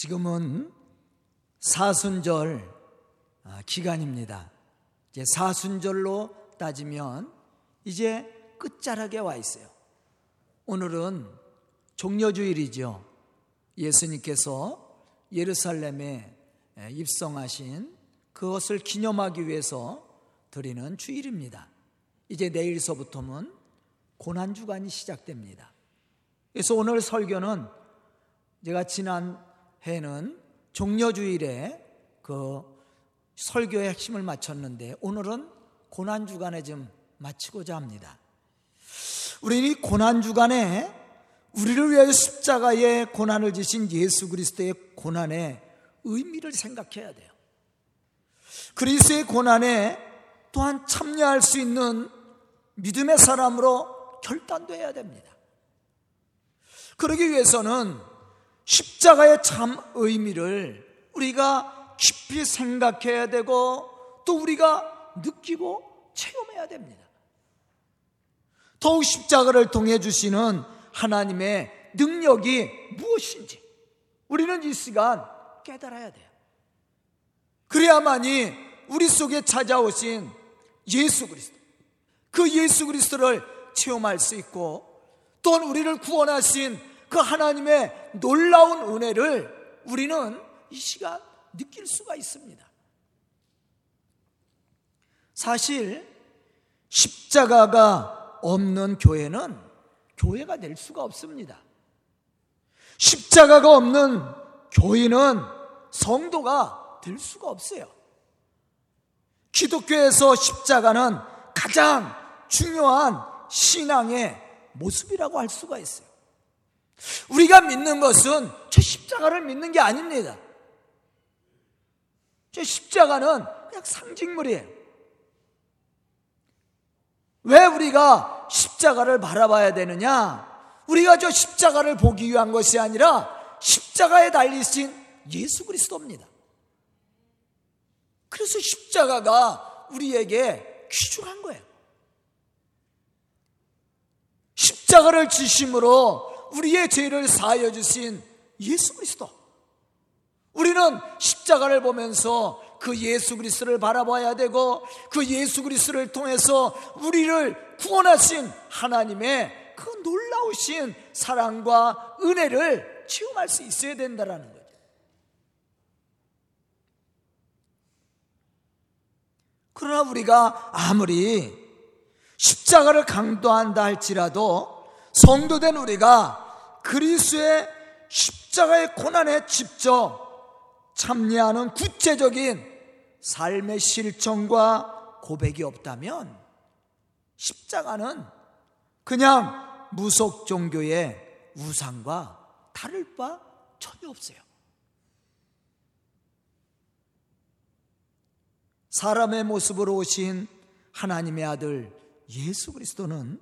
지금은 사순절 아, 기간입니다. 이제 사순절로 따지면 이제 끝자락에 와 있어요. 오늘은 종려주일이죠. 예수님께서 예루살렘에 입성하신 그것을 기념하기 위해서 드리는 주일입니다. 이제 내일서부터는 고난주간이 시작됩니다. 그래서 오늘 설교는 제가 지난 해는 종려주일에 그 설교의 핵심을 마쳤는데 오늘은 고난 주간에 좀 마치고자 합니다. 우리는 이 고난 주간에 우리를 위하여 십자가의 고난을 지신 예수 그리스도의 고난의 의미를 생각해야 돼요. 그리스의 고난에 또한 참여할 수 있는 믿음의 사람으로 결단도 해야 됩니다. 그러기 위해서는 십자가의 참 의미를 우리가 깊이 생각해야 되고 또 우리가 느끼고 체험해야 됩니다. 더욱 십자가를 통해 주시는 하나님의 능력이 무엇인지 우리는 이 시간 깨달아야 돼요. 그래야만이 우리 속에 찾아오신 예수 그리스도, 그 예수 그리스도를 체험할 수 있고 또 우리를 구원하신 그 하나님의 놀라운 은혜를 우리는 이 시간 느낄 수가 있습니다. 사실 십자가가 없는 교회는 교회가 될 수가 없습니다. 십자가가 없는 교인은 성도가 될 수가 없어요. 기독교에서 십자가는 가장 중요한 신앙의 모습이라고 할 수가 있어요. 우리가 믿는 것은 저 십자가를 믿는 게 아닙니다. 저 십자가는 그냥 상징물이에요. 왜 우리가 십자가를 바라봐야 되느냐? 우리가 저 십자가를 보기 위한 것이 아니라 십자가에 달리신 예수 그리스도입니다. 그래서 십자가가 우리에게 귀중한 거예요. 십자가를 지심으로 우리의 죄를 사하여 주신 예수 그리스도. 우리는 십자가를 보면서 그 예수 그리스도를 바라봐야 되고 그 예수 그리스도를 통해서 우리를 구원하신 하나님의 그 놀라우신 사랑과 은혜를 체험할 수 있어야 된다라는 거죠. 그러나 우리가 아무리 십자가를 강도한다 할지라도 성도된 우리가 그리스의 십자가의 고난에 직접 참여하는 구체적인 삶의 실천과 고백이 없다면 십자가는 그냥 무속 종교의 우상과 다를 바 전혀 없어요. 사람의 모습으로 오신 하나님의 아들 예수 그리스도는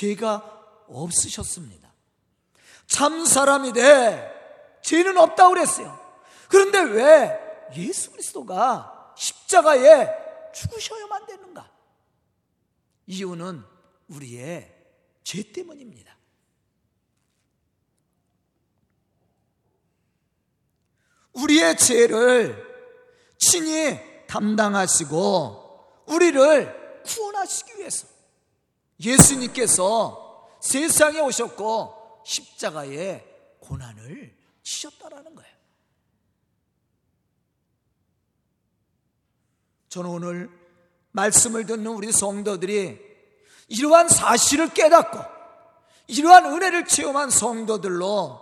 죄가 없으셨습니다. 참 사람이 돼 죄는 없다고 그랬어요. 그런데 왜 예수 그리스도가 십자가에 죽으셔야만 되는가? 이유는 우리의 죄 때문입니다. 우리의 죄를 친히 담당하시고 우리를 구원하시기 위해서 예수님께서 세상에 오셨고 십자가의 고난을 치셨다라는 거예요. 저는 오늘 말씀을 듣는 우리 성도들이 이러한 사실을 깨닫고 이러한 은혜를 체험한 성도들로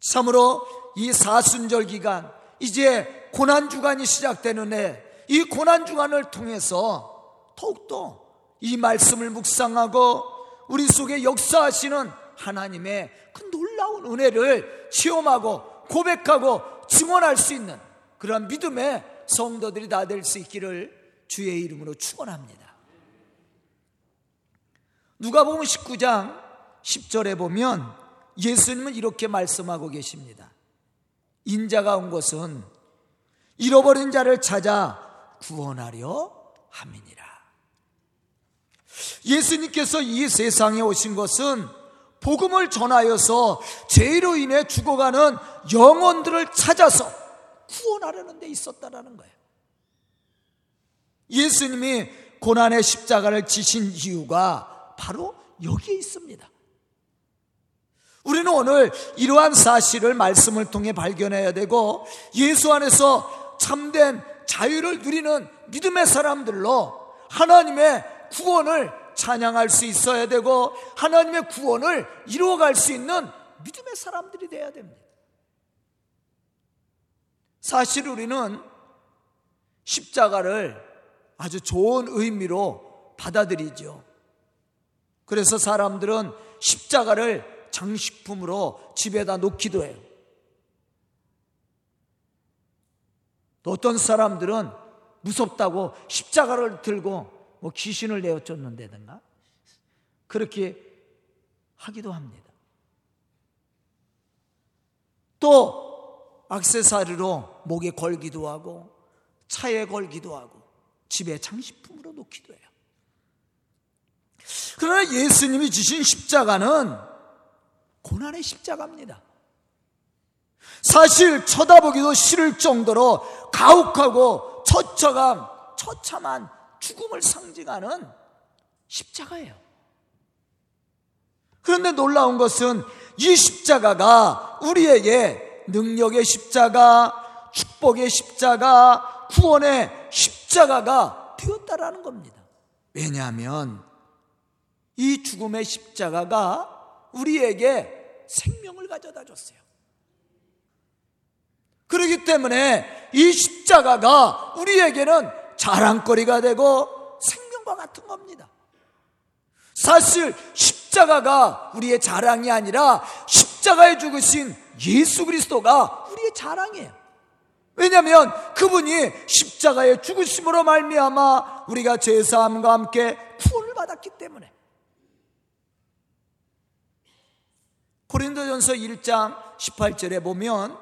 참으로 이 사순절 기간 이제 고난 주간이 시작되는 해 이 고난 주간을 통해서 더욱더 이 말씀을 묵상하고 우리 속에 역사하시는 하나님의 그 놀라운 은혜를 체험하고 고백하고 증언할 수 있는 그런 믿음의 성도들이 다 될 수 있기를 주의 이름으로 축원합니다. 누가 보면 19장 10절에 보면 예수님은 이렇게 말씀하고 계십니다. 인자가 온 것은 잃어버린 자를 찾아 구원하려 함이니라. 예수님께서 이 세상에 오신 것은 복음을 전하여서 죄로 인해 죽어가는 영혼들을 찾아서 구원하려는 데 있었다라는 거예요. 예수님이 고난의 십자가를 지신 이유가 바로 여기에 있습니다. 우리는 오늘 이러한 사실을 말씀을 통해 발견해야 되고 예수 안에서 참된 자유를 누리는 믿음의 사람들로 하나님의 구원을 찬양할 수 있어야 되고 하나님의 구원을 이루어갈 수 있는 믿음의 사람들이 되어야 됩니다. 사실 우리는 십자가를 아주 좋은 의미로 받아들이죠. 그래서 사람들은 십자가를 장식품으로 집에다 놓기도 해요. 또 어떤 사람들은 무섭다고 십자가를 들고 뭐 귀신을 내어 쫓는다든가 그렇게 하기도 합니다. 또 악세사리로 목에 걸기도 하고 차에 걸기도 하고 집에 장식품으로 놓기도 해요. 그러나 예수님이 주신 십자가는 고난의 십자가입니다. 사실 쳐다보기도 싫을 정도로 가혹하고 처처감, 처참한 죽음을 상징하는 십자가예요. 그런데 놀라운 것은 이 십자가가 우리에게 능력의 십자가, 축복의 십자가, 구원의 십자가가 되었다라는 겁니다. 왜냐하면 이 죽음의 십자가가 우리에게 생명을 가져다 줬어요. 그렇기 때문에 이 십자가가 우리에게는 자랑거리가 되고 생명과 같은 겁니다. 사실 십자가가 우리의 자랑이 아니라 십자가에 죽으신 예수 그리스도가 우리의 자랑이에요. 왜냐하면 그분이 십자가에 죽으심으로 말미암아 우리가 제사함과 함께 구원을 받았기 때문에. 고린도전서 1장 18절에 보면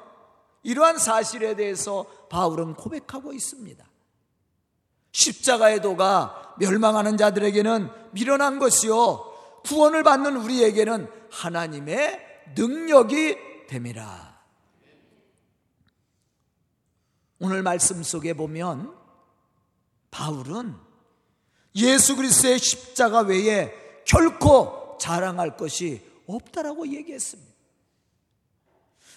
이러한 사실에 대해서 바울은 고백하고 있습니다. 십자가의 도가 멸망하는 자들에게는 미련한 것이요 구원을 받는 우리에게는 하나님의 능력이 됨이라. 오늘 말씀 속에 보면 바울은 예수 그리스도의 십자가 외에 결코 자랑할 것이 없다라고 얘기했습니다.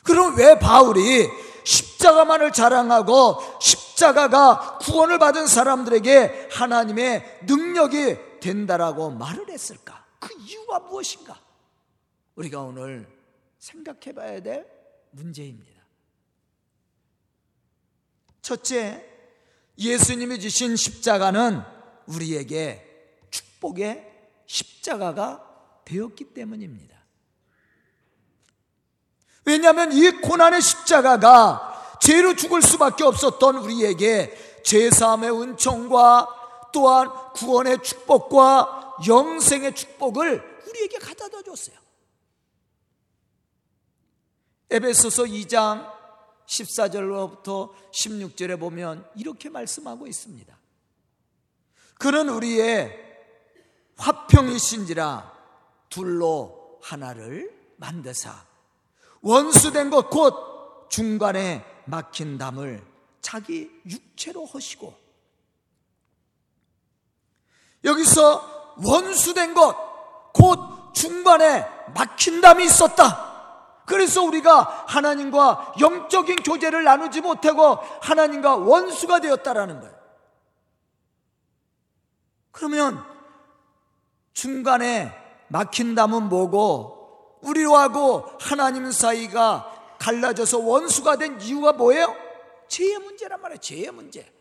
그럼 왜 바울이 십자가만을 자랑하고 십자가가 구원을 받은 사람들에게 하나님의 능력이 된다라고 말을 했을까? 그 이유가 무엇인가? 우리가 오늘 생각해 봐야 될 문제입니다. 첫째, 예수님이 주신 십자가는 우리에게 축복의 십자가가 되었기 때문입니다. 왜냐하면 이 고난의 십자가가 죄로 죽을 수밖에 없었던 우리에게 죄사함의 은총과 또한 구원의 축복과 영생의 축복을 우리에게 가져다 줬어요. 에베소서 2장 14절로부터 16절에 보면 이렇게 말씀하고 있습니다. 그는 우리의 화평이신지라 둘로 하나를 만드사 원수된 것 곧 중간에 막힌 담을 자기 육체로 허시고 여기서 원수된 것 곧 중간에 막힌 담이 있었다. 그래서 우리가 하나님과 영적인 교제를 나누지 못하고 하나님과 원수가 되었다라는 거예요. 그러면 중간에 막힌 담은 뭐고 우리하고 하나님 사이가 갈라져서 원수가 된 이유가 뭐예요? 죄의 문제란 말이에요. 죄의 문제.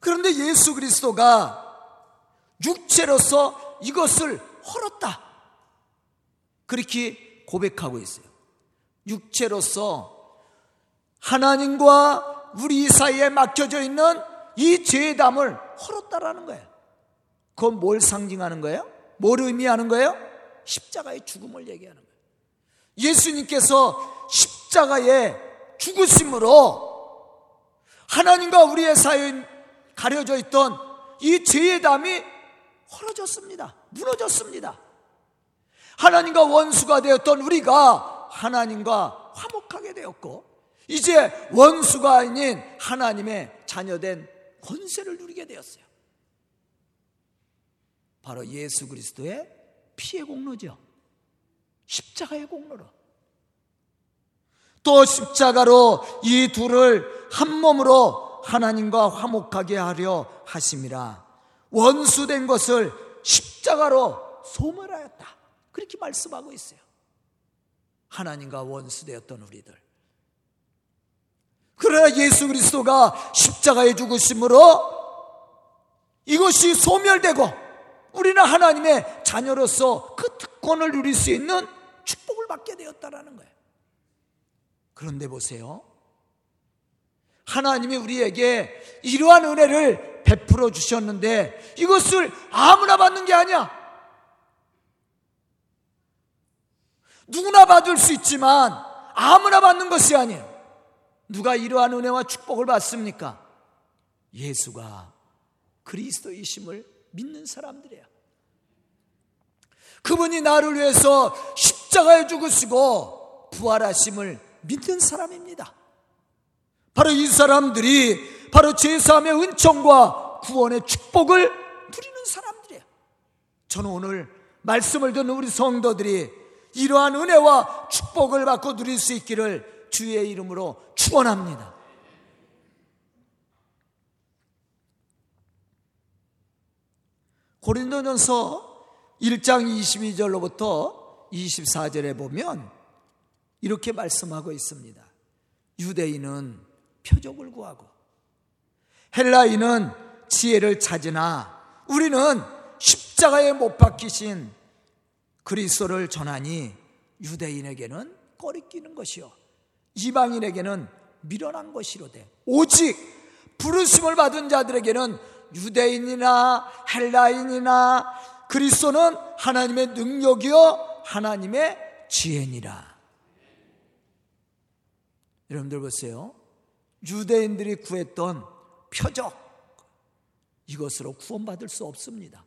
그런데 예수 그리스도가 육체로서 이것을 헐었다. 그렇게 고백하고 있어요. 육체로서 하나님과 우리 사이에 막혀져 있는 이 죄의 담을 헐었다라는 거예요. 그건 뭘 상징하는 거예요? 뭘 의미하는 거예요? 십자가의 죽음을 얘기하는 거예요. 예수님께서 십자가에 죽으심으로 하나님과 우리의 사이에 가려져 있던 이 죄의 담이 헐어졌습니다. 무너졌습니다. 하나님과 원수가 되었던 우리가 하나님과 화목하게 되었고 이제 원수가 아닌 하나님의 자녀된 권세를 누리게 되었어요. 바로 예수 그리스도의 피의 공로죠. 십자가의 공로로. 또 십자가로 이 둘을 한 몸으로 하나님과 화목하게 하려 하심이라. 원수된 것을 십자가로 소멸하였다. 그렇게 말씀하고 있어요. 하나님과 원수되었던 우리들. 그러나 예수 그리스도가 십자가에 죽으심으로 이것이 소멸되고 우리는 하나님의 자녀로서 그 특권을 누릴 수 있는 축복을 받게 되었다라는 거예요. 그런데 보세요. 하나님이 우리에게 이러한 은혜를 베풀어 주셨는데 이것을 아무나 받는 게 아니야. 누구나 받을 수 있지만 아무나 받는 것이 아니에요. 누가 이러한 은혜와 축복을 받습니까? 예수가 그리스도이심을 믿는 사람들이에요. 그분이 나를 위해서 십자가에 죽으시고 부활하심을 믿는 사람입니다. 바로 이 사람들이 바로 제3의 은총과 구원의 축복을 누리는 사람들이에요. 저는 오늘 말씀을 듣는 우리 성도들이 이러한 은혜와 축복을 받고 누릴 수 있기를 주의 이름으로 축원합니다. 고린도전서 1장 22절로부터 24절에 보면 이렇게 말씀하고 있습니다. 유대인은 표적을 구하고 헬라인은 지혜를 찾으나 우리는 십자가에 못 박히신 그리스도를 전하니 유대인에게는 꺼리끼는 것이요 이방인에게는 미련한 것이로되 오직 부르심을 받은 자들에게는 유대인이나 헬라인이나 그리스도는 하나님의 능력이요 하나님의 지혜니라. 여러분들 보세요. 유대인들이 구했던 표적 이것으로 구원받을 수 없습니다.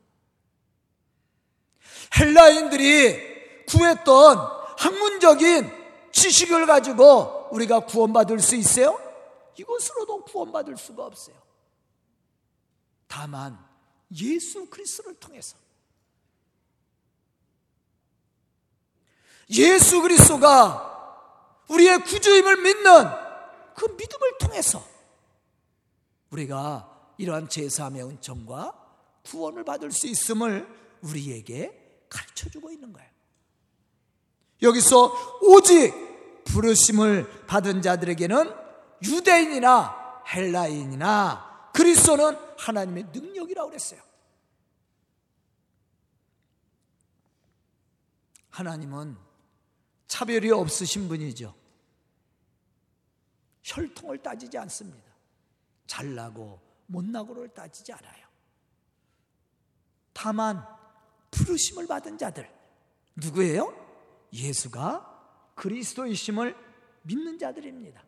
헬라인들이 구했던 학문적인 지식을 가지고 우리가 구원받을 수 있어요? 이것으로도 구원받을 수가 없어요. 다만 예수 그리스도를 통해서 예수 그리스도가 우리의 구주임을 믿는 그 믿음을 통해서 우리가 이러한 제3의 은총과 구원을 받을 수 있음을 우리에게 가르쳐 주고 있는 거예요. 여기서 오직 부르심을 받은 자들에게는 유대인이나 헬라인이나 그리스도는 하나님의 능력이라고 그랬어요. 하나님은 차별이 없으신 분이죠. 혈통을 따지지 않습니다. 잘나고 못나고를 따지지 않아요. 다만 부르심을 받은 자들 누구예요? 예수가 그리스도이심을 믿는 자들입니다.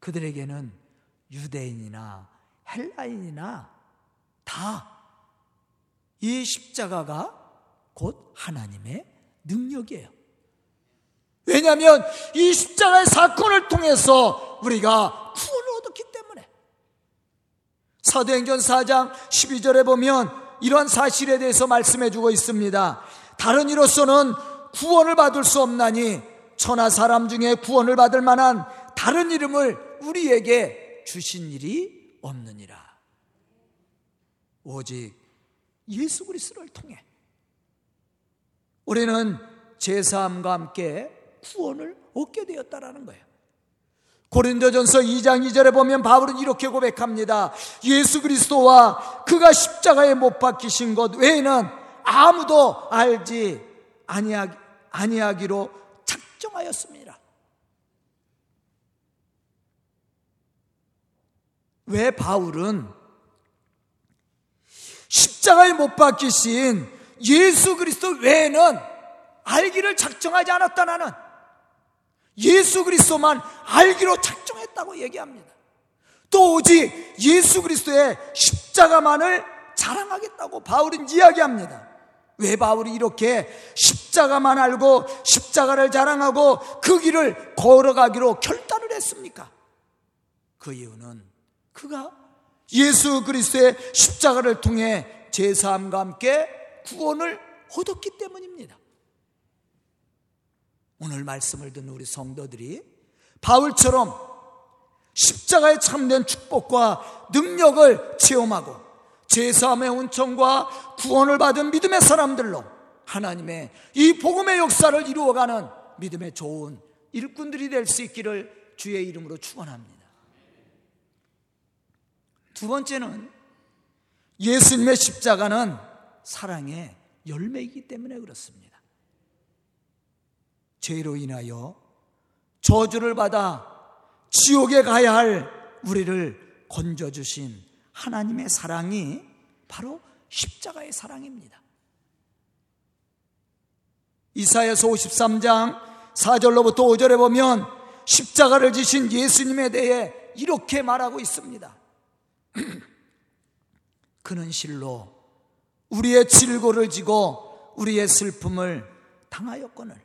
그들에게는 유대인이나 헬라인이나 다 이 십자가가 곧 하나님의 능력이에요. 왜냐하면 이 십자가의 사건을 통해서 우리가 구원을 얻었기 때문에 사도행전 4장 12절에 보면 이러한 사실에 대해서 말씀해 주고 있습니다. 다른 이로서는 구원을 받을 수 없나니 천하 사람 중에 구원을 받을 만한 다른 이름을 우리에게 주신 일이 없느니라. 오직 예수 그리스도를 통해 우리는 제사함과 함께 구원을 얻게 되었다라는 거예요. 고린도전서 2장 2절에 보면 바울은 이렇게 고백합니다. 예수 그리스도와 그가 십자가에 못 박히신 것 외에는 아무도 알지 아니하, 아니하기로 작정하였습니다. 왜 바울은 십자가에 못 박히신 예수 그리스도 외에는 알기를 작정하지 않았다 나는 예수 그리스도만 알기로 작정했다고 얘기합니다. 또 오직 예수 그리스도의 십자가만을 자랑하겠다고 바울은 이야기합니다. 왜 바울이 이렇게 십자가만 알고 십자가를 자랑하고 그 길을 걸어가기로 결단을 했습니까? 그 이유는 그가 예수 그리스도의 십자가를 통해 제사함과 함께 구원을 얻었기 때문입니다. 오늘 말씀을 듣는 우리 성도들이 바울처럼 십자가에 참된 축복과 능력을 체험하고 제사함의 온천과 구원을 받은 믿음의 사람들로 하나님의 이 복음의 역사를 이루어가는 믿음의 좋은 일꾼들이 될 수 있기를 주의 이름으로 축원합니다. 두 번째는 예수님의 십자가는 사랑의 열매이기 때문에 그렇습니다. 죄로 인하여 저주를 받아 지옥에 가야 할 우리를 건져주신 하나님의 사랑이 바로 십자가의 사랑입니다. 이사야서 53장 4절로부터 5절에 보면 십자가를 지신 예수님에 대해 이렇게 말하고 있습니다. 그는 실로 우리의 질고를 지고 우리의 슬픔을 당하였거늘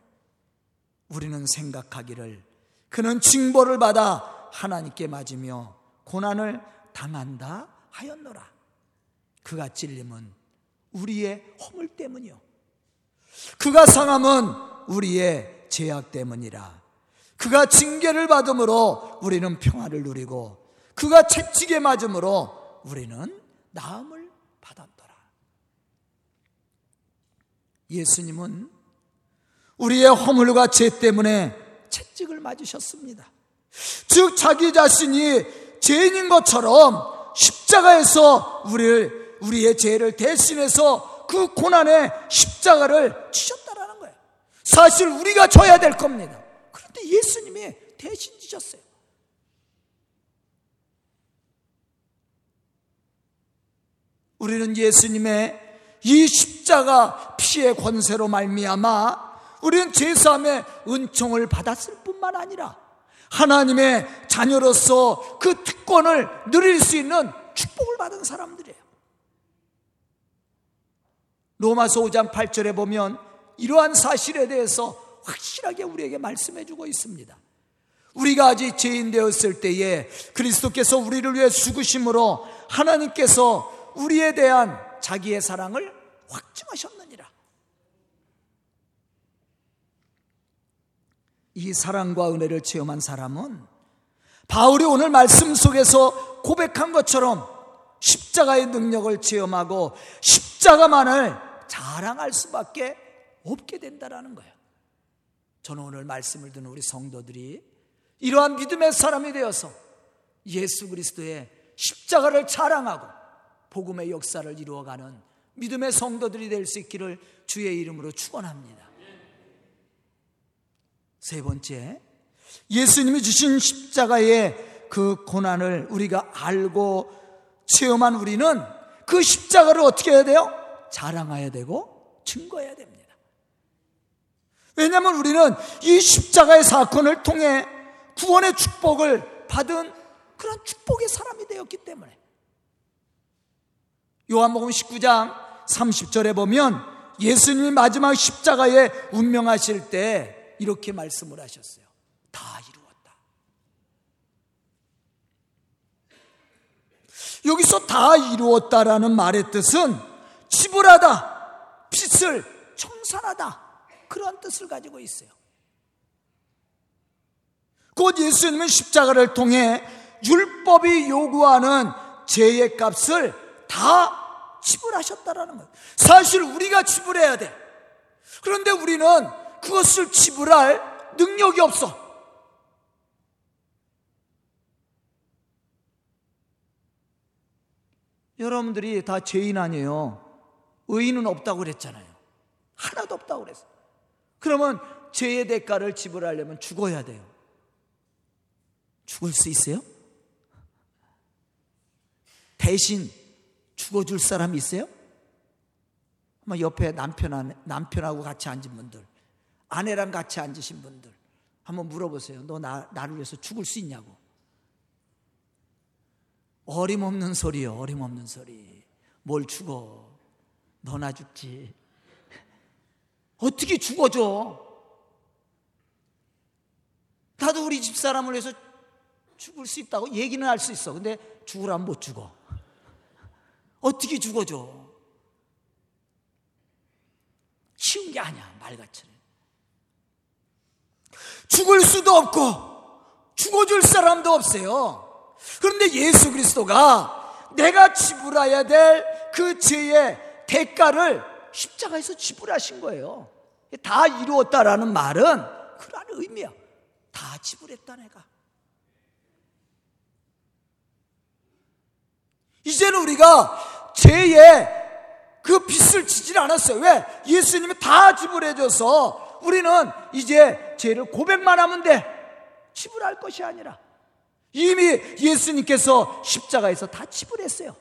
우리는 생각하기를 그는 징벌을 받아 하나님께 맞으며 고난을 당한다 하였노라. 그가 찔림은 우리의 허물 때문이요. 그가 상함은 우리의 죄악 때문이라. 그가 징계를 받음으로 우리는 평화를 누리고 그가 채찍에 맞음으로 우리는 나음을 받았더라. 예수님은 우리의 허물과 죄 때문에 채찍을 맞으셨습니다. 즉 자기 자신이 죄인인 것처럼 십자가에서 우리를 우리의 죄를 대신해서 그 고난의 십자가를 치셨다라는 거예요. 사실 우리가 져야 될 겁니다. 그런데 예수님이 대신 지셨어요. 우리는 예수님의 이 십자가 피의 권세로 말미암아 우리는 제사함의 은총을 받았을 뿐만 아니라 하나님의 자녀로서 그 특권을 누릴 수 있는 축복을 받은 사람들이에요. 로마서 5장 8절에 보면 이러한 사실에 대해서 확실하게 우리에게 말씀해 주고 있습니다. 우리가 아직 죄인 되었을 때에 그리스도께서 우리를 위해 죽으심으로 하나님께서 우리에 대한 자기의 사랑을 확증하셨느니라. 이 사랑과 은혜를 체험한 사람은 바울이 오늘 말씀 속에서 고백한 것처럼 십자가의 능력을 체험하고 십자가만을 자랑할 수밖에 없게 된다라는 거예요. 저는 오늘 말씀을 듣는 우리 성도들이 이러한 믿음의 사람이 되어서 예수 그리스도의 십자가를 자랑하고 복음의 역사를 이루어가는 믿음의 성도들이 될 수 있기를 주의 이름으로 축원합니다. 세 번째, 예수님이 주신 십자가의 그 고난을 우리가 알고 체험한 우리는 그 십자가를 어떻게 해야 돼요? 자랑해야 되고 증거해야 됩니다. 왜냐하면 우리는 이 십자가의 사건을 통해 구원의 축복을 받은 그런 축복의 사람이 되었기 때문에 요한복음 19장 30절에 보면 예수님이 마지막 십자가에 운명하실 때 이렇게 말씀을 하셨어요. 다 이루었다. 여기서 다 이루었다라는 말의 뜻은 지불하다, 빚을 청산하다 그런 뜻을 가지고 있어요. 곧 예수님은 십자가를 통해 율법이 요구하는 죄의 값을 다 지불하셨다라는 거예요. 사실 우리가 지불해야 돼. 그런데 우리는 그것을 지불할 능력이 없어. 여러분들이 다 죄인 아니에요. 의인은 없다고 그랬잖아요. 하나도 없다고 그랬어. 그러면 죄의 대가를 지불하려면 죽어야 돼요. 죽을 수 있어요? 대신 죽어줄 사람 있어요? 옆에 남편, 남편하고 같이 앉은 분들, 아내랑 같이 앉으신 분들, 한번 물어보세요. 너 나, 나를 위해서 죽을 수 있냐고. 어림없는 소리요, 어림없는 소리. 뭘 죽어? 너나 죽지. 어떻게 죽어줘? 나도 우리 집사람을 위해서 죽을 수 있다고 얘기는 할 수 있어. 근데 죽으라면 못 죽어. 어떻게 죽어줘? 쉬운 게 아니야, 말같이. 죽을 수도 없고, 죽어줄 사람도 없어요. 그런데 예수 그리스도가 내가 지불해야 될 그 죄의 대가를 십자가에서 지불하신 거예요. 다 이루었다라는 말은 그런 의미야. 다 지불했다 내가. 이제는 우리가 죄의 그 빚을 지질 않았어요. 왜? 예수님이 다 지불해줘서 우리는 이제 죄를 고백만 하면 돼. 지불할 것이 아니라 이미 예수님께서 십자가에서 다 지불했어요.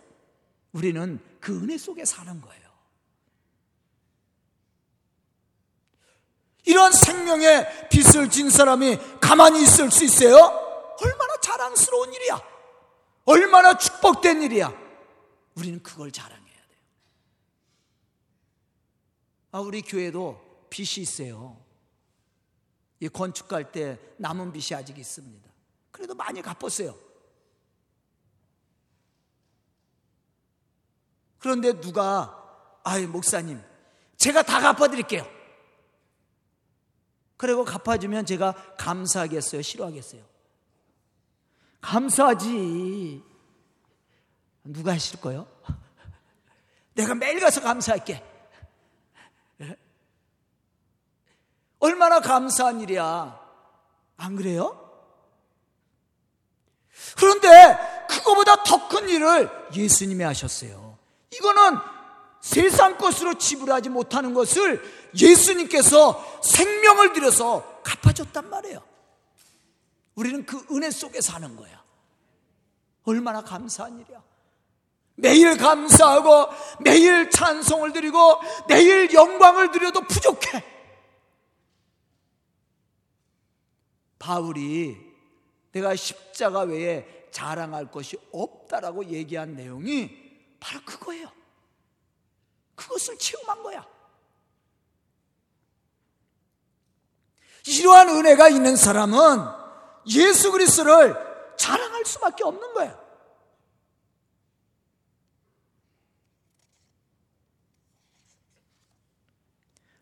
우리는 그 은혜 속에 사는 거예요. 이런 생명의 빚을 진 사람이 가만히 있을 수 있어요? 얼마나 자랑스러운 일이야. 얼마나 축복된 일이야. 우리는 그걸 자랑해야 돼요. 아, 우리 교회도 빚이 있어요. 이 건축할 때 남은 빚이 아직 있습니다. 그래도 많이 갚았어요. 그런데 누가, 아이, 목사님, 제가 다 갚아드릴게요. 그리고 갚아주면 제가 감사하겠어요? 싫어하겠어요? 감사하지. 누가 하실 거요? 내가 매일 가서 감사할게. 예? 얼마나 감사한 일이야. 안 그래요? 그런데 그거보다 더 큰 일을 예수님이 하셨어요. 이거는 세상 것으로 지불하지 못하는 것을 예수님께서 생명을 들여서 갚아줬단 말이에요. 우리는 그 은혜 속에 사는 거야. 얼마나 감사한 일이야. 매일 감사하고 매일 찬송을 드리고 매일 영광을 드려도 부족해. 바울이 내가 십자가 외에 자랑할 것이 없다라고 얘기한 내용이 바로 그거예요. 그것을 체험한 거야. 이러한 은혜가 있는 사람은 예수 그리스도를 자랑할 수밖에 없는 거예요.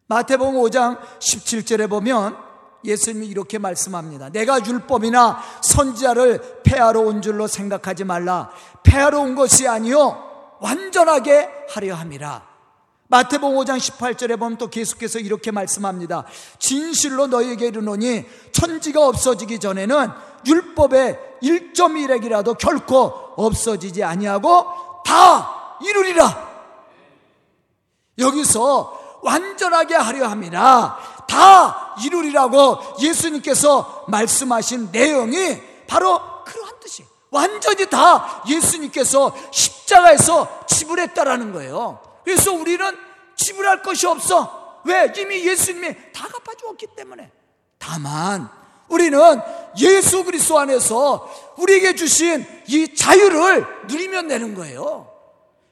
마태복음 5장 17절에 보면 예수님이 이렇게 말씀합니다. 내가 율법이나 선지자를 폐하러 온 줄로 생각하지 말라. 폐하러 온 것이 아니요 완전하게 하려 함이라. 마태복음 5장 18절에 보면 또 계속해서 이렇게 말씀합니다. 진실로 너희에게 이르노니 천지가 없어지기 전에는 율법의 1.1핵이라도 결코 없어지지 아니하고 다 이루리라. 여기서 완전하게 하려 함이라 다 이루리라고 예수님께서 말씀하신 내용이 바로 그러한 뜻이 완전히 다 예수님께서 십자가에서 지불했다라는 거예요. 그래서 우리는 지불할 것이 없어. 왜? 이미 예수님이 다 갚아주었기 때문에. 다만 우리는 예수 그리스도 안에서 우리에게 주신 이 자유를 누리면 되는 거예요.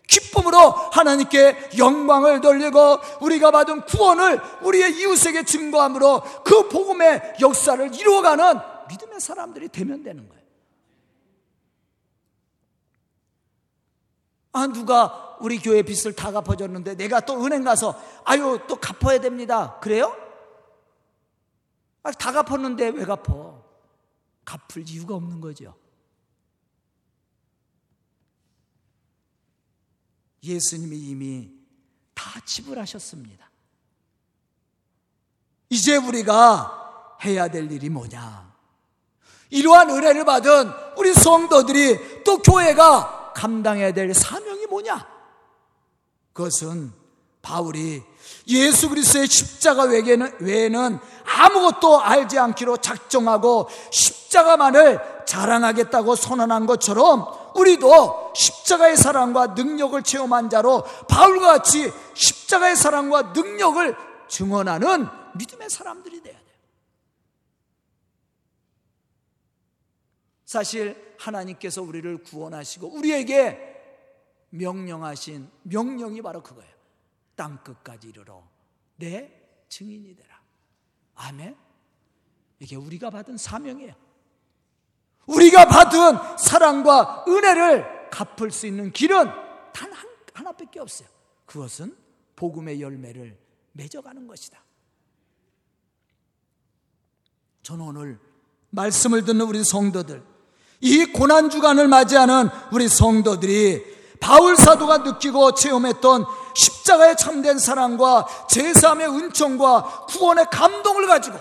기쁨으로 하나님께 영광을 돌리고 우리가 받은 구원을 우리의 이웃에게 증거함으로 그 복음의 역사를 이루어가는 믿음의 사람들이 되면 되는 거예요. 아, 누가 우리 교회 빚을 다 갚아줬는데 내가 또 은행 가서 아유, 또 갚아야 됩니다. 그래요? 아, 다 갚았는데 왜 갚어? 갚을 이유가 없는 거죠. 예수님이 이미 다 지불하셨습니다. 이제 우리가 해야 될 일이 뭐냐? 이러한 은혜를 받은 우리 성도들이 또 교회가 감당해야 될 사명이 뭐냐? 그것은 바울이 예수 그리스도의 십자가 외에는, 아무것도 알지 않기로 작정하고 십자가만을 자랑하겠다고 선언한 것처럼 우리도 십자가의 사랑과 능력을 체험한 자로 바울과 같이 십자가의 사랑과 능력을 증언하는 믿음의 사람들이 돼야 돼요. 사실 하나님께서 우리를 구원하시고 우리에게 명령하신 명령이 바로 그거예요. 땅 끝까지 이르러 내 증인이 되라. 아멘. 이게 우리가 받은 사명이에요. 우리가 받은 사랑과 은혜를 갚을 수 있는 길은 단 하나밖에 없어요. 그것은 복음의 열매를 맺어가는 것이다. 저는 오늘 말씀을 듣는 우리 성도들, 이 고난 주간을 맞이하는 우리 성도들이 바울 사도가 느끼고 체험했던 십자가의 참된 사랑과 제사함의 은총과 구원의 감동을 가지고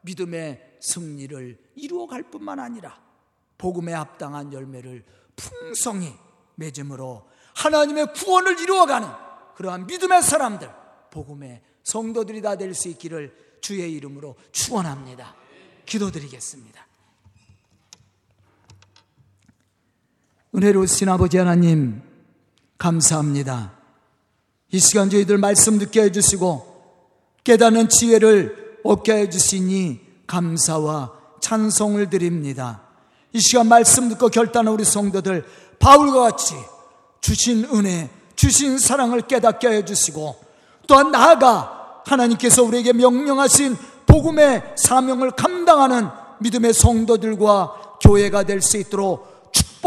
믿음의 승리를 이루어 갈 뿐만 아니라 복음에 합당한 열매를 풍성히 맺음으로 하나님의 구원을 이루어가는 그러한 믿음의 사람들, 복음의 성도들이 다 될 수 있기를 주의 이름으로 축원합니다. 기도드리겠습니다. 은혜로우신 아버지 하나님 감사합니다. 이 시간 저희들 말씀 듣게 해주시고 깨닫는 지혜를 얻게 해주시니 감사와 찬송을 드립니다. 이 시간 말씀 듣고 결단한 우리 성도들 바울과 같이 주신 은혜, 주신 사랑을 깨닫게 해주시고 또한 나아가 하나님께서 우리에게 명령하신 복음의 사명을 감당하는 믿음의 성도들과 교회가 될 수 있도록